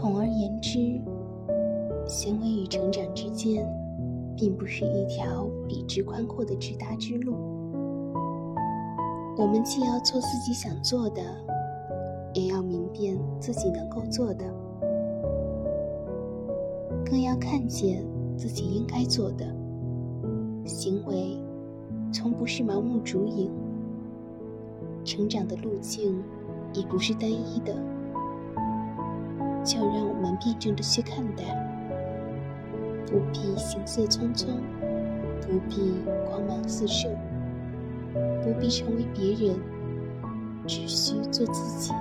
统而言之，行为与成长之间，并不是一条笔直宽阔的直达之路。我们既要做自己想做的，也要明辨自己能够做的，更要看见自己应该做的。行为从不是盲目逐影，成长的路径也不是单一的。就让我们辩证的去看待，不必行色匆匆，不必光芒四射，不必成为别人，只需做自己。